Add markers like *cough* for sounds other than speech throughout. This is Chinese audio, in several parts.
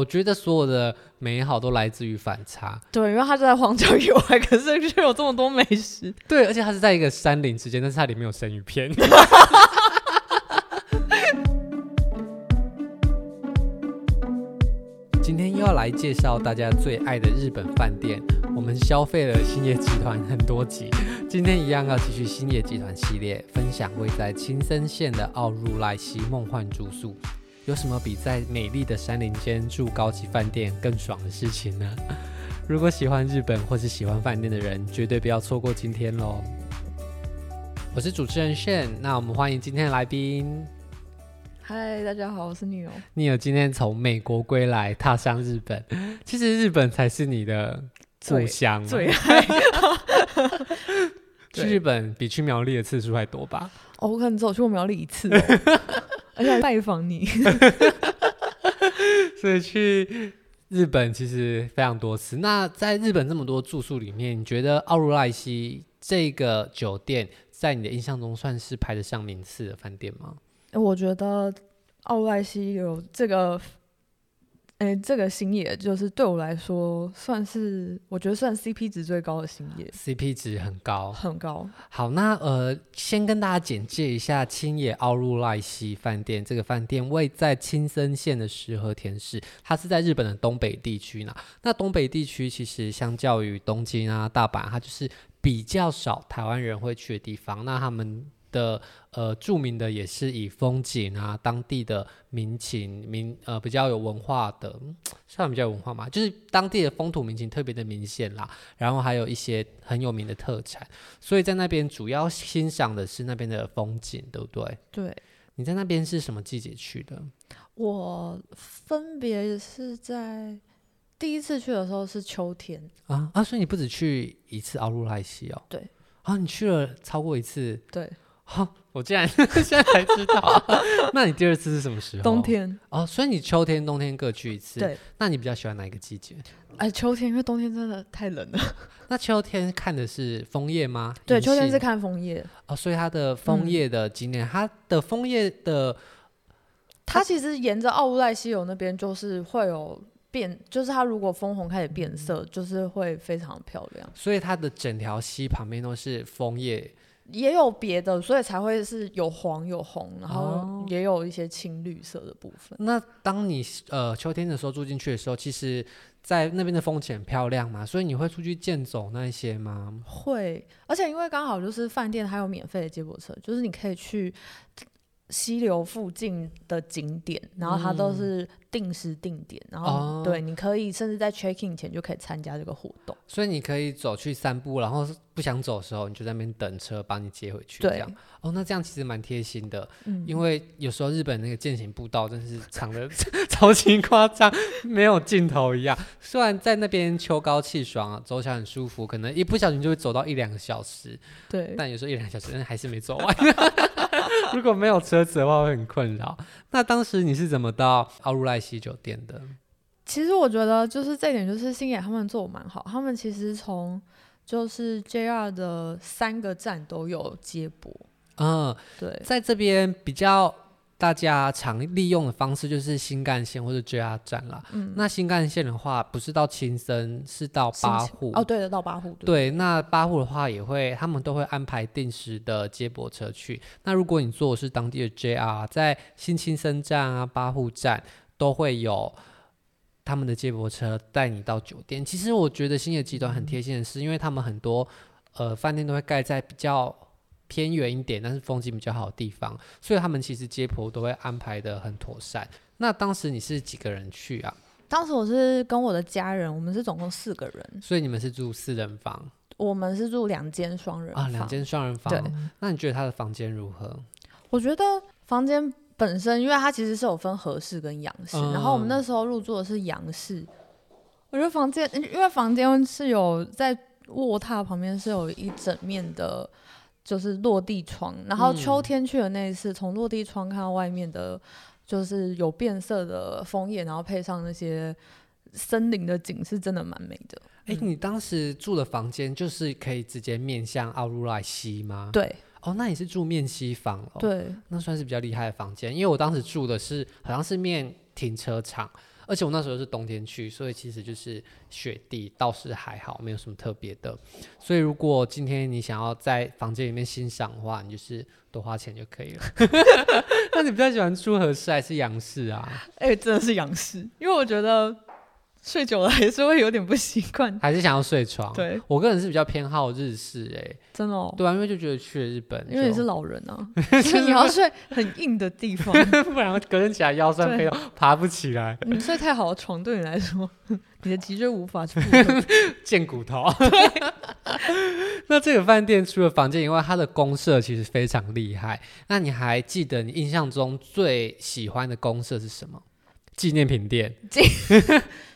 我觉得所有的美好都来自于反差。对，因为它就在荒郊野外，可是却有这么多美食。对，而且它是在一个山林之间，但是它里面有生鱼片。*laughs* 今天又要来介绍大家最爱的日本饭店。我们消费了星野集团很多集，今天一样要继续星野集团系列，分享位在青森县的奥入濑西梦幻住宿。有什么比在美丽的山林间住高级饭店更爽的事情呢？*laughs* 如果喜欢日本或是喜欢饭店的人，绝对不要错过今天喽！我是主持人炫，那我们欢迎今天的来宾。嗨，大家好，我是 Neo。Neo 今天从美国归来，踏上日本，*laughs* 其实日本才是你的故乡，最 *laughs* 爱。去日本比去苗栗的次数还多吧？哦，我可能只有去过苗栗一次哦。而且拜访你，*laughs* 所以去日本其实非常多次。那在日本这么多住宿里面，你觉得奥如莱西这个酒店在你的印象中算是排得上名次的饭店吗？我觉得奥如莱西有这个。哎、欸，这个星野就是对我来说算是，我觉得算 CP 值最高的星野，CP 值很高，很高。好，那呃，先跟大家简介一下青野奥入濑西饭店。这个饭店位在青森县的石和田市，它是在日本的东北地区呢。那东北地区其实相较于东京啊、大阪，它就是比较少台湾人会去的地方。那他们。的呃，著名的也是以风景啊，当地的民情民呃比较有文化的，算比较有文化嘛，就是当地的风土民情特别的明显啦。然后还有一些很有名的特产，所以在那边主要欣赏的是那边的风景，对不对？对。你在那边是什么季节去的？我分别是在第一次去的时候是秋天啊啊，所以你不止去一次奥入濑溪哦？对。啊，你去了超过一次？对。好、哦，我竟然现在才知道。*laughs* 那你第二次是什么时候？冬天哦，所以你秋天、冬天各去一次。对，那你比较喜欢哪一个季节？哎，秋天，因为冬天真的太冷了。*laughs* 那秋天看的是枫叶吗？对，秋天是看枫叶。哦，所以它的枫叶的景点，嗯、它的枫叶的，它其实沿着奥乌赖溪游那边，就是会有变，就是它如果枫红开始变色，嗯、就是会非常漂亮。所以它的整条溪旁边都是枫叶。也有别的，所以才会是有黄有红，然后也有一些青绿色的部分。哦、那当你呃秋天的时候住进去的时候，其实，在那边的风景很漂亮嘛，所以你会出去健走那一些吗？会，而且因为刚好就是饭店还有免费的接驳车，就是你可以去溪流附近的景点，然后它都是定时定点，嗯、然后对，你可以甚至在 check in 前就可以参加这个活动。所以你可以走去散步，然后不想走的时候，你就在那边等车把你接回去。这样对哦，那这样其实蛮贴心的，嗯，因为有时候日本那个健行步道真是长得 *laughs* 超级夸张，没有尽头一样。虽然在那边秋高气爽啊，走起来很舒服，可能一不小心就会走到一两个小时，对，但有时候一两个小时还是没走完。*laughs* 如果没有车子的话，会很困扰。那当时你是怎么到奥入濑溪酒店的？其实我觉得就是这点，就是星野他们做的蛮好。他们其实从就是 JR 的三个站都有接驳。嗯，对，在这边比较。大家常利用的方式就是新干线或者 JR 站啦。嗯，那新干线的话，不是到青森，是到八户。哦，对的，到八户。对，对，那八户的话也会，他们都会安排定时的接驳车去。那如果你坐的是当地的 JR，在新青森站啊、八户站都会有他们的接驳车带你到酒店。其实我觉得星野集团很贴心的是，嗯、因为他们很多呃饭店都会盖在比较。偏远一点，但是风景比较好的地方，所以他们其实接驳都会安排的很妥善。那当时你是几个人去啊？当时我是跟我的家人，我们是总共四个人。所以你们是住四人房？我们是住两间双人房啊，两间双人房。对，那你觉得他的房间如何？我觉得房间本身，因为它其实是有分和室跟洋式，嗯、然后我们那时候入住的是洋式。我觉得房间，因为房间是有在卧榻旁边是有一整面的。就是落地窗，然后秋天去的那一次，从、嗯、落地窗看到外面的，就是有变色的枫叶，然后配上那些森林的景，是真的蛮美的。哎、欸，你当时住的房间就是可以直接面向奥入濑溪吗？对。哦，那你是住面西房哦？对。那算是比较厉害的房间，因为我当时住的是好像是面停车场，而且我那时候是冬天去，所以其实就是雪地，倒是还好，没有什么特别的。所以如果今天你想要在房间里面欣赏的话，你就是多花钱就可以了。*laughs* 那你比较喜欢住合适还是洋式啊？哎、欸，真的是洋式，因为我觉得。睡久了还是会有点不习惯，*laughs* 还是想要睡床。对，我个人是比较偏好日式，哎，真的哦。对啊，因为就觉得去了日本，因为你是老人啊，*laughs* 所以你要睡很硬的地方，*laughs* 不然隔天起来腰酸背痛，爬不起来。你睡太好的床对你来说，你的脊椎无法去见骨头。那这个饭店除了房间以外，它的公社其实非常厉害。那你还记得你印象中最喜欢的公社是什么？纪念品店，*laughs*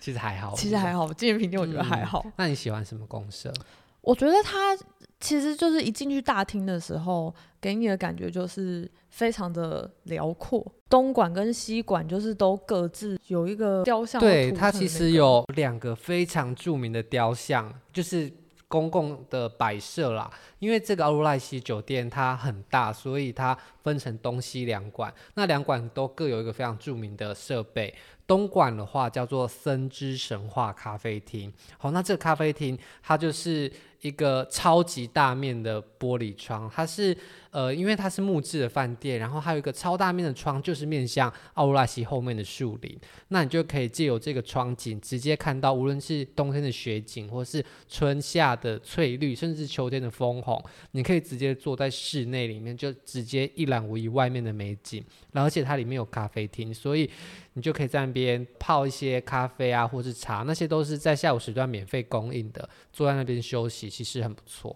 其实还好，其实还好。纪念品店我觉得还好。嗯、那你喜欢什么公社？我觉得它其实就是一进去大厅的时候，给你的感觉就是非常的辽阔。东馆跟西馆就是都各自有一个雕像，对，它其实有两个非常著名的雕像，就是。公共的摆设啦，因为这个奥入濑溪酒店它很大，所以它分成东西两馆。那两馆都各有一个非常著名的设备。东莞的话叫做森之神话咖啡厅。好，那这个咖啡厅它就是一个超级大面的玻璃窗，它是。呃，因为它是木质的饭店，然后还有一个超大面的窗，就是面向奥拉西后面的树林。那你就可以借由这个窗景，直接看到无论是冬天的雪景，或是春夏的翠绿，甚至秋天的枫红。你可以直接坐在室内里面，就直接一览无遗外面的美景。而且它里面有咖啡厅，所以你就可以在那边边泡一些咖啡啊，或是茶，那些都是在下午时段免费供应的。坐在那边休息，其实很不错。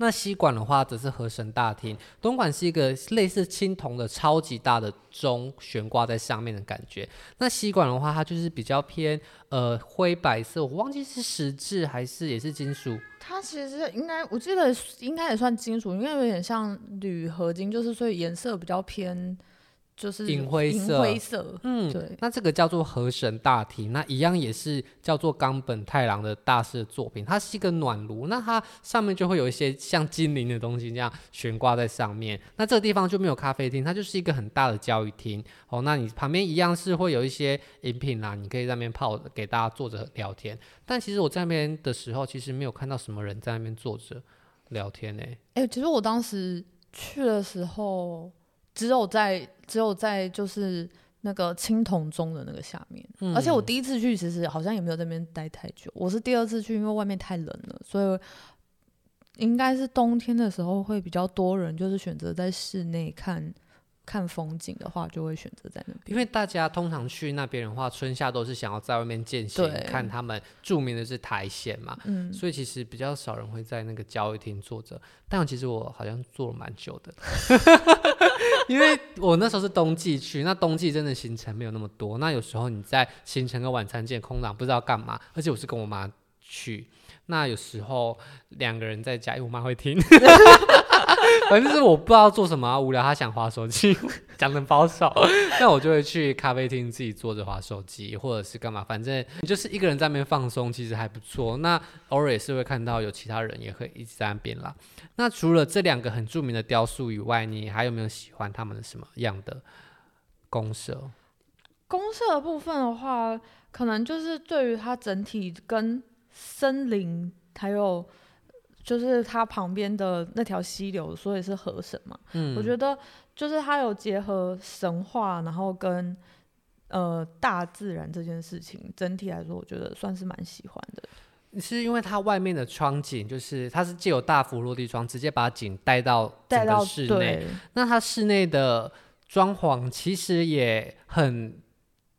那西馆的话则是河神大厅，东馆是一个类似青铜的超级大的钟悬挂在上面的感觉。那西馆的话，它就是比较偏呃灰白色，我忘记是石质还是也是金属。它其实应该我记得应该也算金属，因为有点像铝合金，就是所以颜色比较偏。就是银灰色，银灰色，嗯，对。那这个叫做河神大厅，那一样也是叫做冈本太郎的大师的作品。它是一个暖炉，那它上面就会有一些像精灵的东西这样悬挂在上面。那这个地方就没有咖啡厅，它就是一个很大的教育厅。哦，那你旁边一样是会有一些饮品啦，你可以在那边泡，给大家坐着聊天。但其实我在那边的时候，其实没有看到什么人在那边坐着聊天呢、欸。哎、欸，其实我当时去的时候。只有在只有在就是那个青铜钟的那个下面，嗯，而且我第一次去其实好像也没有在那边待太久。我是第二次去，因为外面太冷了，所以应该是冬天的时候会比较多人，就是选择在室内看。看风景的话，就会选择在那边，因为大家通常去那边的话，春夏都是想要在外面健行，看他们著名的是苔藓嘛，嗯，所以其实比较少人会在那个交易厅坐着。但其实我好像坐了蛮久的，*laughs* 因为我那时候是冬季去，那冬季真的行程没有那么多，那有时候你在行程跟晚餐间空档不知道干嘛，而且我是跟我妈去，那有时候两个人在家，因为我妈会听。*laughs* *laughs* 反正是我不知道做什么、啊，无聊，他想滑手机，*laughs* 讲得保守，那我就会去咖啡厅自己坐着滑手机，或者是干嘛，反正就是一个人在那边放松，其实还不错。那偶尔也是会看到有其他人也会一直在那边啦。那除了这两个很著名的雕塑以外，你还有没有喜欢他们的什么样的公社？公社的部分的话，可能就是对于它整体跟森林还有。就是它旁边的那条溪流，所以是河神嘛。嗯，我觉得就是它有结合神话，然后跟呃大自然这件事情，整体来说，我觉得算是蛮喜欢的。是因为它外面的窗景，就是它是借由大幅落地窗，直接把景带到带到室内。那它室内的装潢其实也很，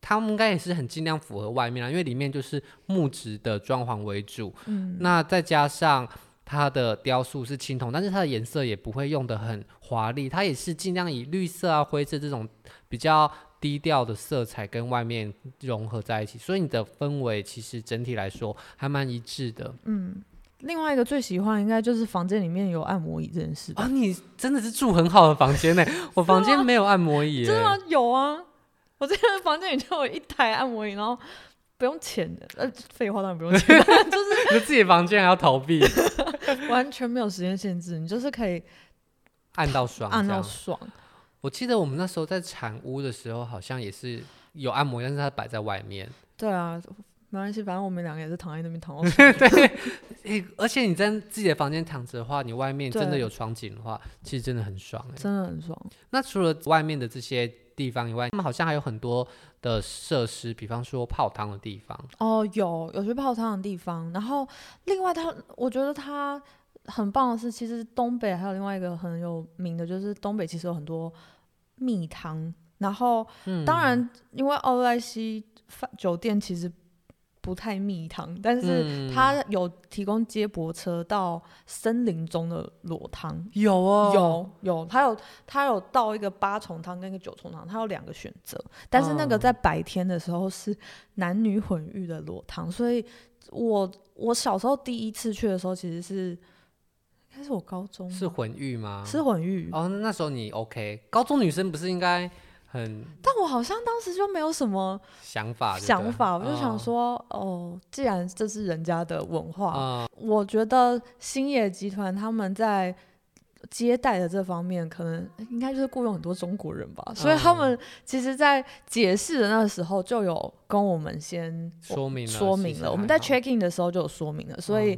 他们应该也是很尽量符合外面啦，因为里面就是木质的装潢为主。嗯，那再加上。它的雕塑是青铜，但是它的颜色也不会用的很华丽，它也是尽量以绿色啊、灰色这种比较低调的色彩跟外面融合在一起，所以你的氛围其实整体来说还蛮一致的。嗯，另外一个最喜欢应该就是房间里面有按摩椅这件事啊，你真的是住很好的房间呢，*laughs* 我房间没有按摩椅，真的吗？有啊，我这个房间里就有一台按摩椅，然后。不用钱的，呃，废话当然不用钱，*laughs* 就是你自己房间还要逃避，完全没有时间限制，你就是可以按到爽，按到爽。我记得我们那时候在产屋的时候，好像也是有按摩，但是它摆在外面。对啊，没关系，反正我们两个也是躺在那边躺。*laughs* 对、*laughs* 欸，而且你在自己的房间躺着的话，你外面真的有床景的话，其实真的很爽、欸，真的很爽。那除了外面的这些地方以外，他们好像还有很多的设施，比方说泡汤的地方。哦，有有去泡汤的地方，然后另外它，我觉得它很棒的是，其实东北还有另外一个很有名的，就是东北其实有很多蜜汤。然后，嗯、当然，因为奥莱西饭酒店其实不太蜜汤，但是它有提供接驳车到森林中的裸汤。有哦，有有，它有它有到一个八重汤跟一个九重汤，它有两个选择。但是那个在白天的时候是男女混浴的裸汤，所以我我小时候第一次去的时候，其实是应该是我高中是混浴吗？是混浴哦，那时候你 OK？高中女生不是应该？很，但我好像当时就没有什么想法，想法，我就想说，哦，哦，既然这是人家的文化，嗯、我觉得星野集团他们在接待的这方面，可能应该就是雇佣很多中国人吧，嗯、所以他们其实，在解释的那个时候就有跟我们先说明了，说明了，我们在 check in 的时候就有说明了，所以。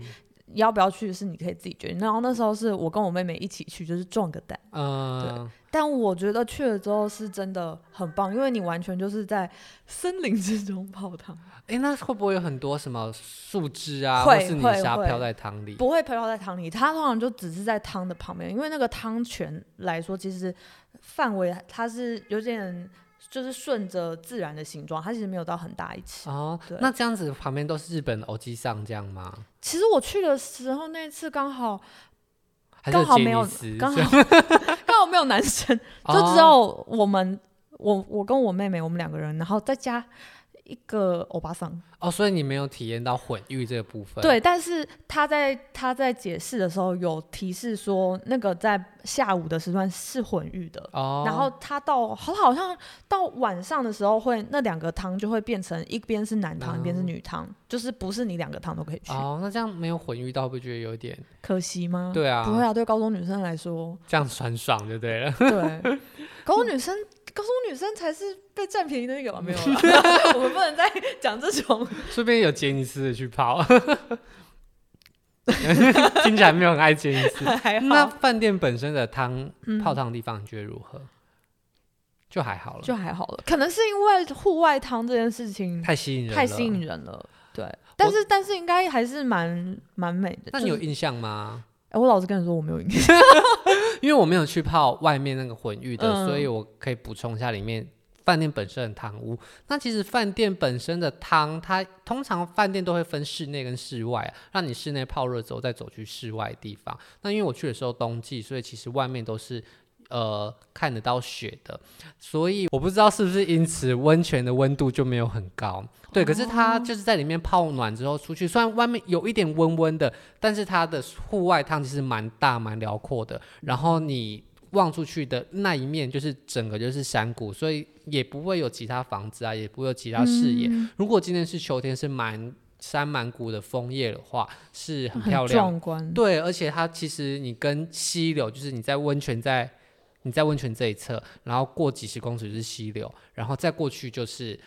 嗯要不要去是你可以自己决定。然后那时候是我跟我妹妹一起去，就是壮个胆。嗯，对。但我觉得去了之后是真的很棒，因为你完全就是在森林之中泡汤。哎、欸，那会不会有很多什么树枝啊，会或是泥沙飘在汤里？不会飘在汤里，它通常就只是在汤的旁边，因为那个汤泉来说，其实范围它是有点。就是顺着自然的形状，它其实没有到很大一起。哦，那这样子旁边都是日本的欧吉桑这样吗？其实我去的时候那次刚好刚好没有刚好 *laughs* 刚好没有男生，就只有我们，哦、我我跟我妹妹我们两个人，然后再加一个欧巴桑。哦，所以你没有体验到混浴这个部分。对，但是他在他在解释的时候有提示说，那个在下午的时段是混浴的。哦。然后他到好好像到晚上的时候会那两个汤就会变成一边是男汤，嗯、一边是女汤，就是不是你两个汤都可以去。哦，那这样没有混浴到会不会觉得有点可惜吗？对啊。不会啊，对高中女生来说这样很爽就对了。对，*laughs* 高中女生。高中女生才是被占便宜的那个吧？*laughs* 没有，*laughs* 我们不能再讲这种。顺便有杰尼斯的去泡，*laughs* 听起来没有很爱杰尼斯。那饭店本身的汤泡汤的地方，你觉得如何？就还好了，就还好了。可能是因为户外汤这件事情太吸引人，太吸引人了。对，但是但是应该还是蛮蛮美的。那你有印象吗？哎，我老实跟你说，我没有印象。*laughs* 因为我没有去泡外面那个混浴的，嗯、所以我可以补充一下里面饭店本身的汤屋。那其实饭店本身的汤，它通常饭店都会分室内跟室外啊，让你室内泡热之后再走去室外的地方。那因为我去的时候冬季，所以其实外面都是呃看得到雪的，所以我不知道是不是因此温泉的温度就没有很高。对，可是它就是在里面泡暖之后出去，虽然外面有一点温温的，但是它的户外汤其实蛮大蛮辽阔的。然后你望出去的那一面就是整个就是山谷，所以也不会有其他房子啊，也不会有其他视野。嗯、如果今天是秋天，是满山满谷的枫叶的话，是很漂亮，壮观。对，而且它其实你跟溪流，就是你在温泉在你在温泉这一侧，然后过几十公尺就是溪流，然后再过去就是。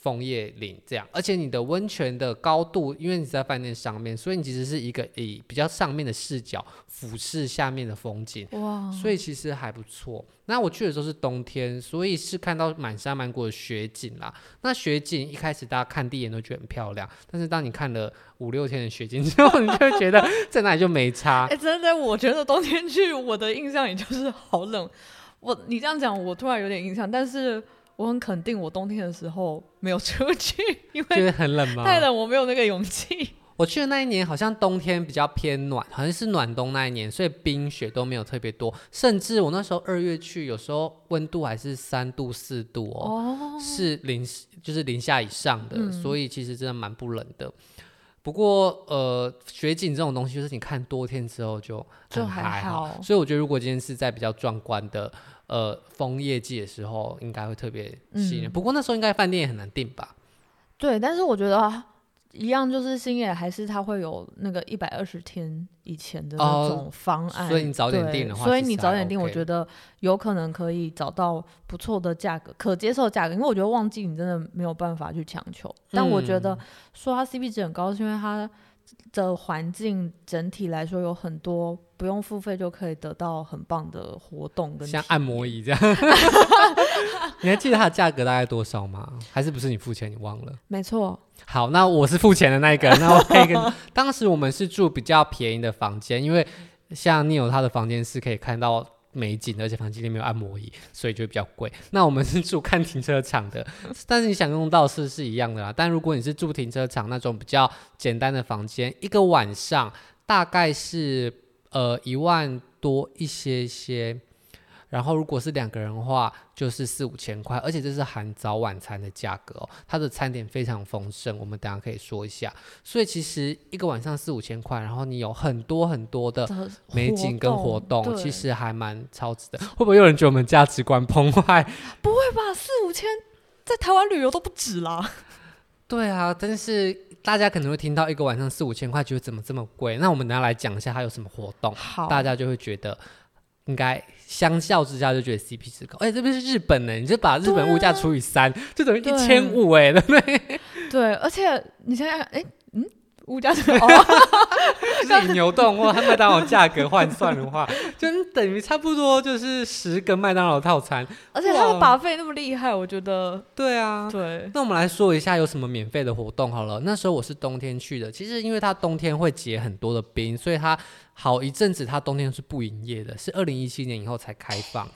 枫叶林这样，而且你的温泉的高度，因为你在饭店上面，所以你其实是一个以比较上面的视角俯视下面的风景，哇，所以其实还不错。那我去的时候是冬天，所以是看到满山满谷的雪景啦。那雪景一开始大家看第一眼都觉得很漂亮，但是当你看了五六天的雪景之后，你就会觉得在哪里就没差。*laughs* 哎、欸，真的，我觉得冬天去，我的印象也就是好冷。我你这样讲，我突然有点印象，但是。我很肯定，我冬天的时候没有出去，*laughs* 因为很冷吗？太冷，我没有那个勇气。*laughs* 我去的那一年好像冬天比较偏暖，好像是暖冬那一年，所以冰雪都没有特别多。甚至我那时候二月去，有时候温度还是三度四度哦，哦是零就是零下以上的，嗯、所以其实真的蛮不冷的。不过呃，雪景这种东西，就是你看多天之后就就还好。所以我觉得，如果今天是在比较壮观的。呃，枫叶季的时候应该会特别吸引人，嗯、不过那时候应该饭店也很难订吧？对，但是我觉得一样，就是星野还是它会有那个一百二十天以前的那种方案，哦、所以你早点订的话，所以你早点订、我觉得有可能可以找到不错的价格，可接受的价格。因为我觉得旺季你真的没有办法去强求，但我觉得说它 CP 值很高，是因为它的环境整体来说有很多不用付费就可以得到很棒的活动，跟像按摩椅这样。*laughs* 你还记得它的价格大概多少吗？还是不是你付钱你忘了？没错。好，那我是付钱的那一个。那我可以跟当时我们是住比较便宜的房间，因为像 Neil 他的房间是可以看到美景，而且房间里没有按摩椅，所以就比较贵。那我们是住看停车场的，但是你想用到是是一样的啦。但如果你是住停车场那种比较简单的房间，一个晚上大概是呃一万多一些些。然后如果是两个人的话，就是四五千块，而且这是含早晚餐的价格哦。它的餐点非常丰盛，我们等下可以说一下。所以其实一个晚上四五千块，然后你有很多很多的美景跟活动，其实还蛮超值的。会不会有人觉得我们价值观崩坏？不会吧，四五千在台湾旅游都不止啦。对啊，但是大家可能会听到一个晚上四五千块，觉得怎么这么贵？那我们等下来讲一下它有什么活动，好，大家就会觉得。应该相较之下就觉得 CP 值高，哎、欸，这边是日本呢，你就把日本物价除以三，啊，就等于一千五，哎，对不对？*laughs* 对，而且你想想，哎，嗯。物价这个，*laughs* 就是以牛顿或麦当劳价格换算的话，*laughs* 就等于差不多就是十个麦当劳套餐。而且他的 buffet 那么厉害，我觉得。对啊，对。那我们来说一下有什么免费的活动好了。那时候我是冬天去的，其实因为它冬天会结很多的冰，所以它好一阵子它冬天是不营业的，是二零一七年以后才开放。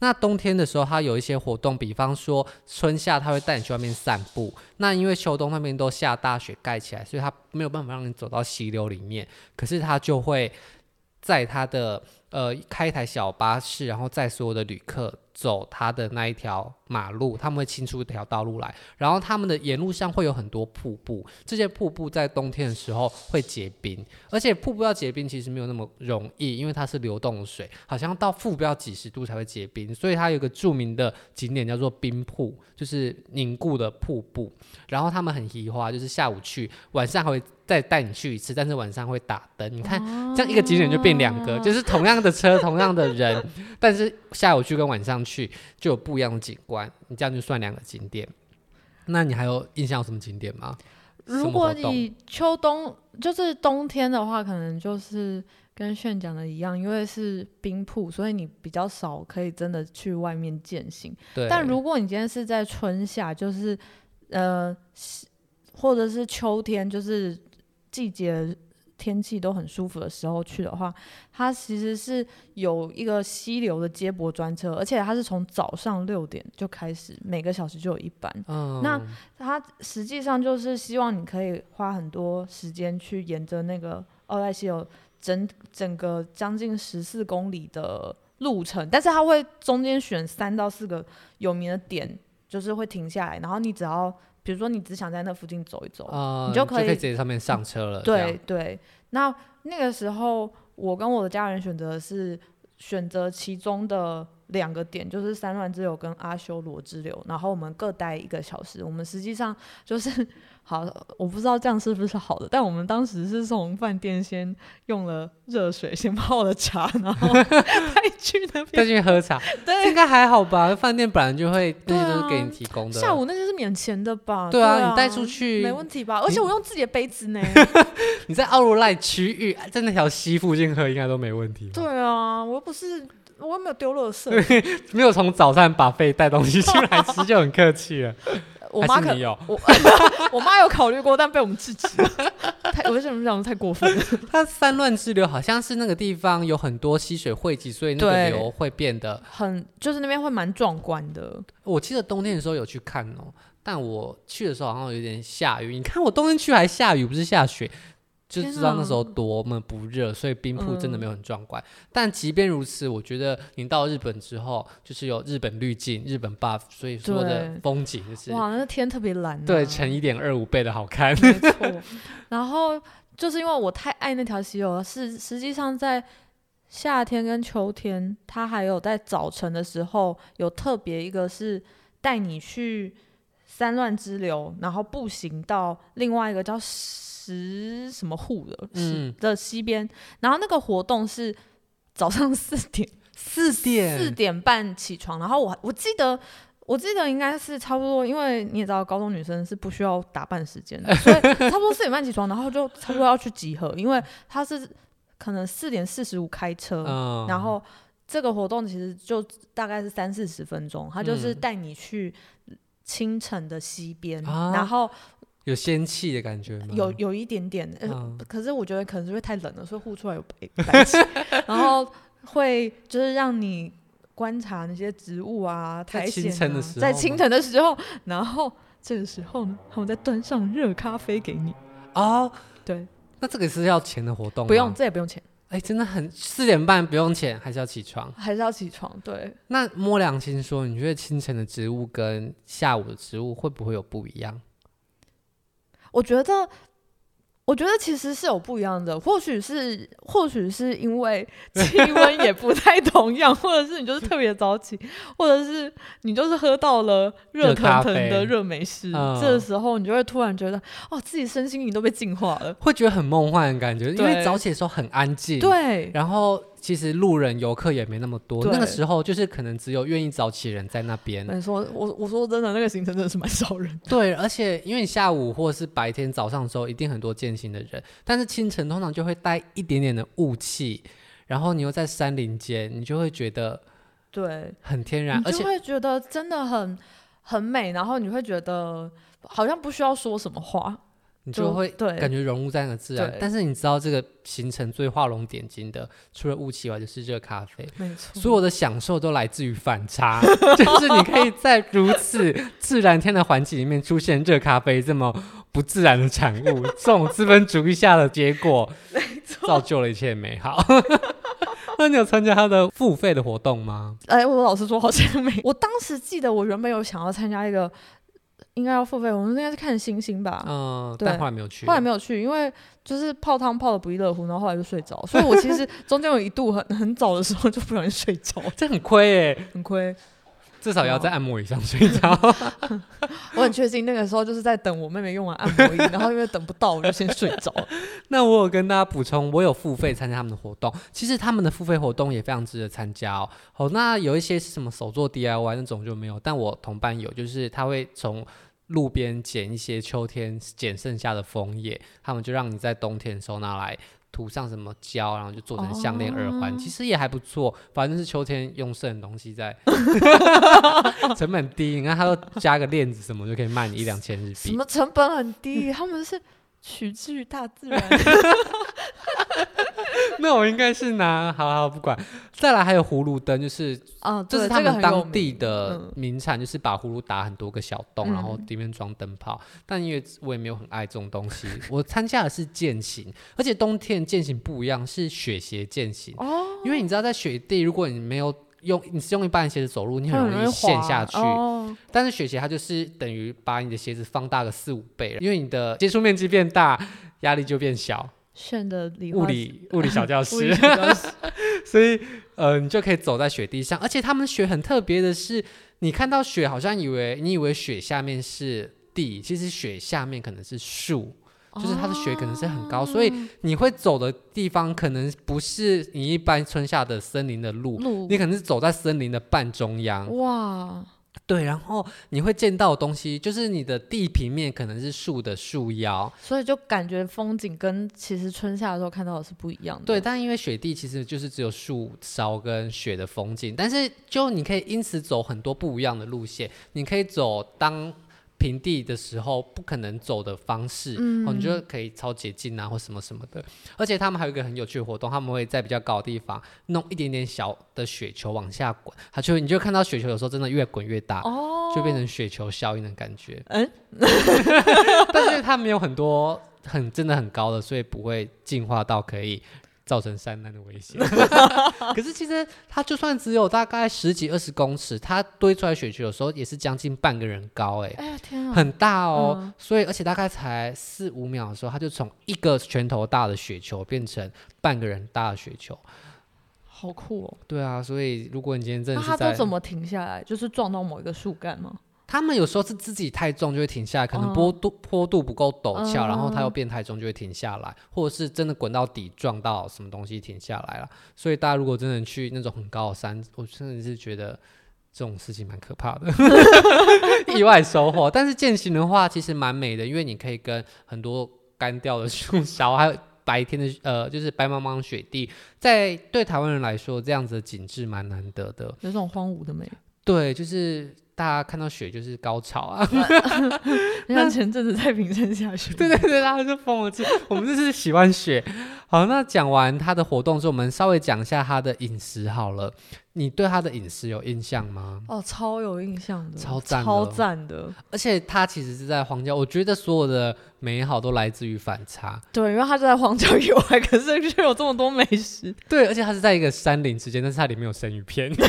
那冬天的时候，它有一些活动，比方说春夏，它会带你去外面散步。那因为秋冬那边都下大雪盖起来，所以它没有办法让你走到溪流里面。可是它就会在它的呃开一台小巴士，然后载所有的旅客走它的那一条马路，他们会清出一条道路来，然后他们的沿路上会有很多瀑布，这些瀑布在冬天的时候会结冰，而且瀑布要结冰其实没有那么容易，因为它是流动水，好像到负不要几十度才会结冰，所以它有个著名的景点叫做冰瀑，就是凝固的瀑布，然后他们很奇花，就是下午去，晚上还会再带你去一次，但是晚上会打灯，你看这样一个景点就变两个，*laughs* 就是同样的车，同样的人，但是下午去跟晚上去就有不一样的景观。你这样就算两个景点，那你还有印象有什么景点吗？如果你秋冬就是冬天的话，可能就是跟炫讲的一样，因为是冰瀑，所以你比较少可以真的去外面践行。对。但如果你今天是在春夏，就是呃，或者是秋天，就是季节。天气都很舒服的时候去的话，它其实是有一个溪流的接驳专车，而且它是从早上六点就开始，每个小时就有一班。嗯，那它实际上就是希望你可以花很多时间去沿着那个奥黛西有整整个将近十四公里的路程，但是它会中间选三到四个有名的点，就是会停下来，然后你只要。比如说，你只想在那附近走一走，呃、你就可以，就可以直接上面上车了。对对，那那个时候，我跟我的家人选择是选择其中的两个点，就是三乱之流跟阿修罗之流，然后我们各待一个小时。我们实际上就是。*laughs* 好，我不知道这样是不是好的，但我们当时是从饭店先用了热水先泡了茶，然后 *laughs* 再去那边再去喝茶，对，应该还好吧？饭店本来就会那些都是给你提供的，下午那些是免钱的吧？对啊，你带出去没问题吧？而且我用自己的杯子呢。*laughs* 你在奥罗赖区域，在那条溪附近喝应该都没问题。对啊，我又不是，我又没有丢垃圾，*laughs* 没有从早上把费带东西出来吃就很客气了。*laughs* 我妈可有，我我妈有考虑过，但被我们制止了。*laughs* 太，我为什么讲的太过分了？它三乱之流好像是那个地方有很多溪水汇集，所以那个流会变得很，就是那边会蛮壮观的。我记得冬天的时候有去看哦，但我去的时候好像有点下雨。你看我冬天去还下雨，不是下雪。就知道那时候多么不热，所以冰铺真的没有很壮观。嗯。但即便如此，我觉得你到日本之后，就是有日本滤镜、日本 buff，所以说的风景就是哇，那天特别蓝啊，对，乘一点二五倍的好看。没 *laughs* 错。然后就是因为我太爱那条溪流了，是实际上在夏天跟秋天，它还有在早晨的时候有特别一个是带你去。三乱支流，然后步行到另外一个叫石什么户的，嗯，的西边，然后那个活动是早上四点，*laughs* 四点。四点半起床，然后我我记得我记得应该是差不多，因为你也知道高中女生是不需要打扮时间的，*laughs* 所以差不多四点半起床，然后就差不多要去集合，因为他是可能四点四十五开车，嗯，然后这个活动其实就大概是三四十分钟，他就是带你去。清晨的西边，啊、然后有仙气的感觉吗？有有一点点，呃嗯、可是我觉得可能是因为太冷了，所以呼出来有白气，然后会就是让你观察那些植物啊，苔藓啊，在清晨的时候，然后这个时候呢，他们再端上热咖啡给你哦，对，那这个是要钱的活动？不用，这也不用钱。哎，真的很四点半不用钱，还是要起床？还是要起床？对。那摸良心说，你觉得清晨的植物跟下午的植物会不会有不一样？我觉得。我觉得其实是有不一样的，或许是或许是因为 *laughs* 气温也不太同样，或者是你就是特别早起，或者是你就是喝到了热腾腾的热美式，这个时候你就会突然觉得，哦，自己身心灵都被净化了，会觉得很梦幻的感觉，因为早起的时候很安静，对，然后。其实路人游客也没那么多，那个时候就是可能只有愿意早起的人在那边。你说，我我说真的，那个行程真的是蛮少人。*laughs* 对，而且因为你下午或者是白天早上的时候，一定很多践行的人，但是清晨通常就会带一点点的雾气，然后你又在山林间，你就会觉得对很天然，而且会觉得真的很很美，然后你会觉得好像不需要说什么话。你就会感觉融入在那个自然，但是你知道这个行程最画龙点睛的，除了雾气外，就是热咖啡。没错，所有的享受都来自于反差，*laughs* 就是你可以在如此自然天的环境里面出现热咖啡这么不自然的产物，这种资本主义下的结果，*laughs* 造就了一切美好。*laughs* 那你有参加他的付费的活动吗？哎，我老实说好像没。我当时记得我原本有想要参加一个。应该要付费，我们应该是看星星吧。嗯，对但后来没有去。后来没有去，因为就是泡汤泡的不亦乐乎，然后后来就睡着。所以我其实中间有一度很很早的时候就不容易睡着，*laughs* 这很亏哎，很亏。至少也要在按摩椅上睡着。*laughs* 我很确信那个时候就是在等我妹妹用完按摩椅，*laughs* 然后因为等不到，我就先睡着。*laughs* 那我有跟大家补充，我有付费参加他们的活动。其实他们的付费活动也非常值得参加哦。好，那有一些是什么手做 DIY 那种就没有，但我同伴有，就是他会从路边捡一些秋天捡剩下的枫叶，他们就让你在冬天的时候拿来。涂上什么胶，然后就做成项链、耳环，其实也还不错。反正是秋天用剩的东西在，*laughs* 成本低。你看，他都加个链子什么，就可以卖你一两千日币。什么成本很低？他们是取自于大自然。*laughs* 那我应该是拿，好好不管。再来还有葫芦灯，就是哦，这是他们当地的名产，就是把葫芦打很多个小洞，然后里面装灯泡。但因为我也没有很爱这种东西，*laughs* 我参加的是践行，而且冬天践行不一样，是雪鞋践行。哦，因为你知道在雪地，如果你没有用，你是用一般的鞋子走路，你很容易陷下去。但是雪鞋它就是等于把你的鞋子放大个四五倍，因为你的接触面积变大，压力就变小。炫的物理物理小教师，*laughs* *laughs* 所以呃，你就可以走在雪地上，而且他们雪很特别的是，你看到雪好像以为你以为雪下面是地，其实雪下面可能是树，就是它的雪可能是很高，哦、所以你会走的地方可能不是你一般春夏的森林的路，路你可能是走在森林的半中央。哇！对，然后你会见到的东西，就是你的地平面可能是树的树腰，所以就感觉风景跟其实春夏的时候看到的是不一样的。对，但因为雪地其实就是只有树梢跟雪的风景，但是就你可以因此走很多不一样的路线，你可以走当。平地的时候不可能走的方式，嗯、哦，你就可以超捷径啊，或什么什么的。而且他们还有一个很有趣的活动，他们会在比较高的地方弄一点点小的雪球往下滚，它就你就看到雪球有时候真的越滚越大，哦，就变成雪球效应的感觉。嗯，*laughs* 但是它没有很多很真的很高的，所以不会进化到可以。造成山难的危险，*laughs* 可是其实它就算只有大概十几二十公尺，它堆出来雪球有时候也是将近半个人高，哎，哎呀天啊，很大哦。嗯、所以而且大概才四五秒的时候，它就从一个拳头大的雪球变成半个人大的雪球，好酷哦。对啊，所以如果你今天真的是在，那它都怎么停下来？就是撞到某一个树干吗？他们有时候是自己太重就会停下来，可能坡度坡度不够陡峭，然后它又变太重就会停下来，或者是真的滚到底撞到什么东西停下来了。所以大家如果真的去那种很高的山，我真的是觉得这种事情蛮可怕的，*laughs* 意外收获。但是健行的话其实蛮美的，因为你可以跟很多干掉的树梢还有。白天的呃，就是白茫茫雪地，在对台湾人来说，这样子的景致蛮难得的，有种荒芜的美。对，就是大家看到雪就是高潮啊！*laughs* *laughs* 你看前阵子太平山下雪，对对对，大家就疯了。我们就是喜欢雪。好，那讲完他的活动之后，我们稍微讲一下他的饮食好了。你对他的饮食有印象吗？哦，超有印象的，超赞，超赞的。而且他其实是在荒郊，我觉得所有的美好都来自于反差。对，因为他就在荒郊以外，可是却有这么多美食。对，而且他是在一个山林之间，但是它里面有生鱼片。*laughs*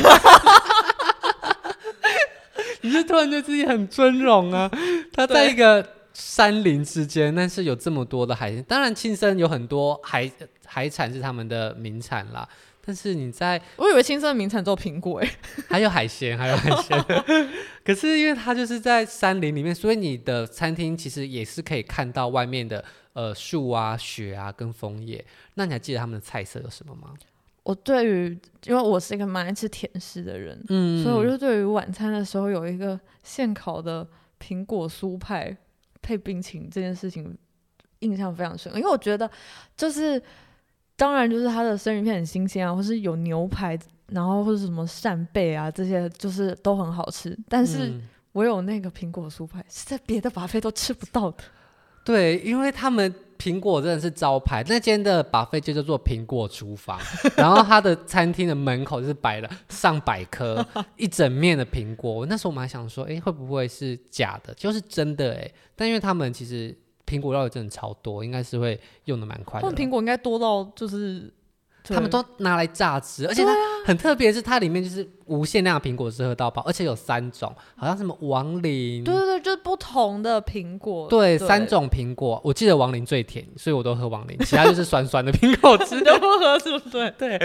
*laughs* 你就突然觉得自己很尊荣啊！他在一个山林之间，但是有这么多的海鲜，当然庆生有很多海海产是他们的名产啦。但是你在，我以为青森的名产只有苹果诶，还有海鲜，还有海鲜。*laughs* *laughs* 可是因为它就是在山林里面，所以你的餐厅其实也是可以看到外面的呃树啊、雪啊跟枫叶。那你还记得他们的菜色有什么吗？我对于，因为我是一个蛮爱吃甜食的人，嗯，所以我就对于晚餐的时候有一个现烤的苹果酥派配冰淇淋这件事情印象非常深，因为我觉得就是。当然，就是它的生鱼片很新鲜啊，或是有牛排，然后或者什么扇贝啊，这些就是都很好吃。但是我有那个苹果酥派，是在别的 buffet 都吃不到的。对，因为他们苹果真的是招牌，那间的 buffet 就叫做苹果厨房，*laughs* 然后它的餐厅的门口就是摆了上百颗 *laughs* 一整面的苹果。那时候我们还想说，哎，会不会是假的？就是真的哎。但因为他们其实。苹果料理真的超多，应该是会用的蛮快的。苹果应该多到就是他们都拿来榨汁，而且它很特别，是它里面就是无限量的苹果汁喝到饱，而且有三种，好像什么王林，对对对，就是不同的苹果，对，对三种苹果，我记得王林最甜，所以我都喝王林，其他就是酸酸的苹果汁 *laughs* 都不喝，是不是？*laughs* 对，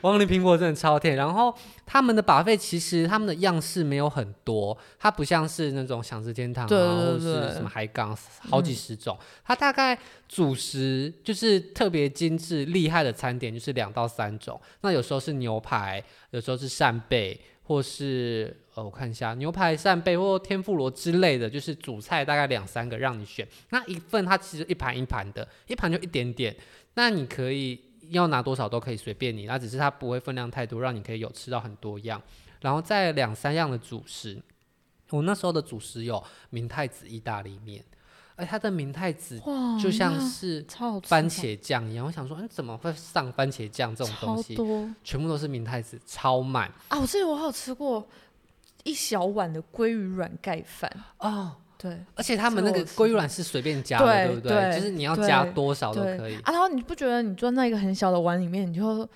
王林苹果真的超甜，然后。他们的 buffet 其实他们的样式没有很多，它不像是那种享食天堂啊，对对对，或者是什么海港，好几十种。嗯、它大概主食就是特别精致厉害的餐点，就是两两到三种。那有时候是牛排，有时候是扇贝，或是呃，我看一下牛排、扇贝或天妇罗之类的，就是主菜大概两三个让你选。那一份它其实一盘一盘的，一盘就一点点，那你可以。要拿多少都可以随便你，那只是它不会分量太多，让你可以有吃到很多样。然后再两三样的主食，我那时候的主食有明太子意大利面，而它的明太子就像是番茄酱一样。我想说，嗯，怎么会上番茄酱这种东西？全部都是明太子，超满啊！我记得我还有吃过一小碗的鲑鱼软盖饭哦。对，而且他们那个鲑鱼卵是随便加的，对，不对？对，就是你要加多少都可以。啊，然后你不觉得你装在一个很小的碗里面，你就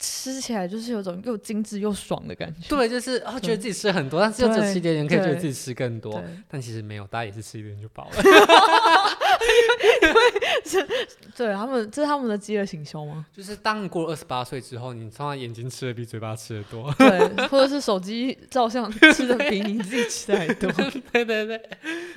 吃起来就是有种又精致又爽的感觉？对，就是啊，觉得自己吃很多，但是又只吃一点点，可以觉得自己吃更多。但其实没有，大家也是吃一点就饱了。*laughs* 因为是，对他们，这是他们的饥饿行销吗？就是当你过了二十八岁之后，你通常眼睛吃的比嘴巴吃的多，对，*laughs* 或者是手机照相吃的比你自己吃的还多，对对对。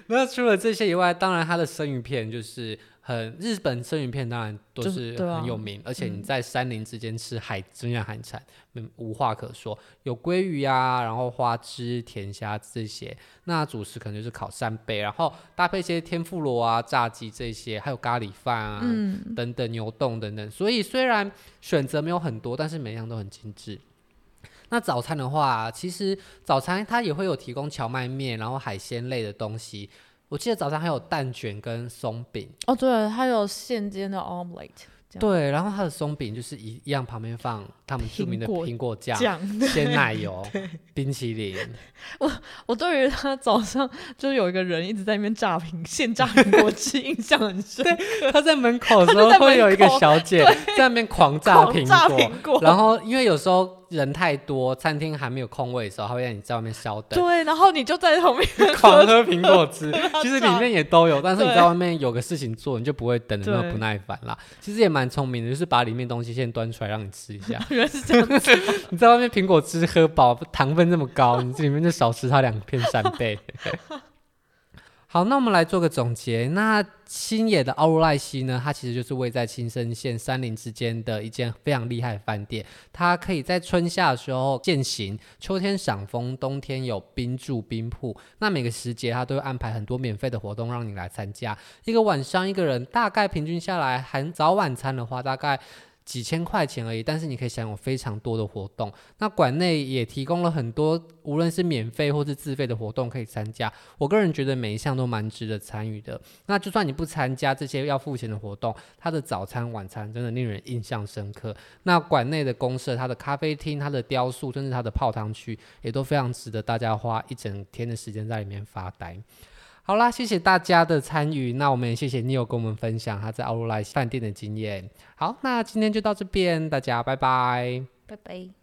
那除了这些以外，当然它的生鱼片就是。很日本生鱼片当然都是很有名，啊、而且你在山林之间吃海真正海产，嗯，无话可说。有鲑鱼啊，然后花枝、甜虾这些。那主食可能就是烤扇贝，然后搭配一些天妇罗啊、炸鸡这些，还有咖喱饭啊、嗯、等等牛冻等等。所以虽然选择没有很多，但是每样都很精致。那早餐的话，其实早餐它也会有提供荞麦面，然后海鲜类的东西。我记得早上还有蛋卷跟松饼哦，对，还有现煎的 omelette。对，然后它的松饼就是一一样，旁边放他们著名的苹果酱、鲜奶油、*laughs* 冰淇淋。*laughs* 我我对于他早上就有一个人一直在那边炸苹现炸苹果汁，印象很深。对，他在门口的时候会有一个小姐在那边狂炸苹果，然后因为有时候。人太多，餐厅还没有空位的时候，他会让你在外面稍等。对，然后你就在旁边狂喝苹果汁。*laughs* 其实里面也都有，但是你在外面有个事情做，你就不会等的那么不耐烦啦。其实也蛮聪明的，就是把里面东西先端出来让你吃一下。*laughs* 原来是这样子。*laughs* 你在外面苹果汁喝饱，糖分这么高，你这里面就少吃它两片三倍。好，那我们来做个总结。那新野的奥入濑溪呢，它其实就是位在青森县山林之间的一间非常厉害的饭店。它可以在春夏的时候健行，秋天赏枫，冬天有冰柱冰瀑。那每个时节它都会安排很多免费的活动让你来参加。一个晚上一个人大概平均下来，含早晚餐的话，大概。几千块钱而已，但是你可以享有非常多的活动。那馆内也提供了很多，无论是免费或是自费的活动可以参加。我个人觉得每一项都蛮值得参与的。那就算你不参加这些要付钱的活动，它的早餐、晚餐真的令人印象深刻。那馆内的公社、它的咖啡厅、它的雕塑，甚至它的泡汤区，也都非常值得大家花一整天的时间在里面发呆。好啦，谢谢大家的参与。那我们也谢谢 Neil 跟我们分享他在奥罗莱饭店的经验。好，那今天就到这边，大家拜拜，拜拜。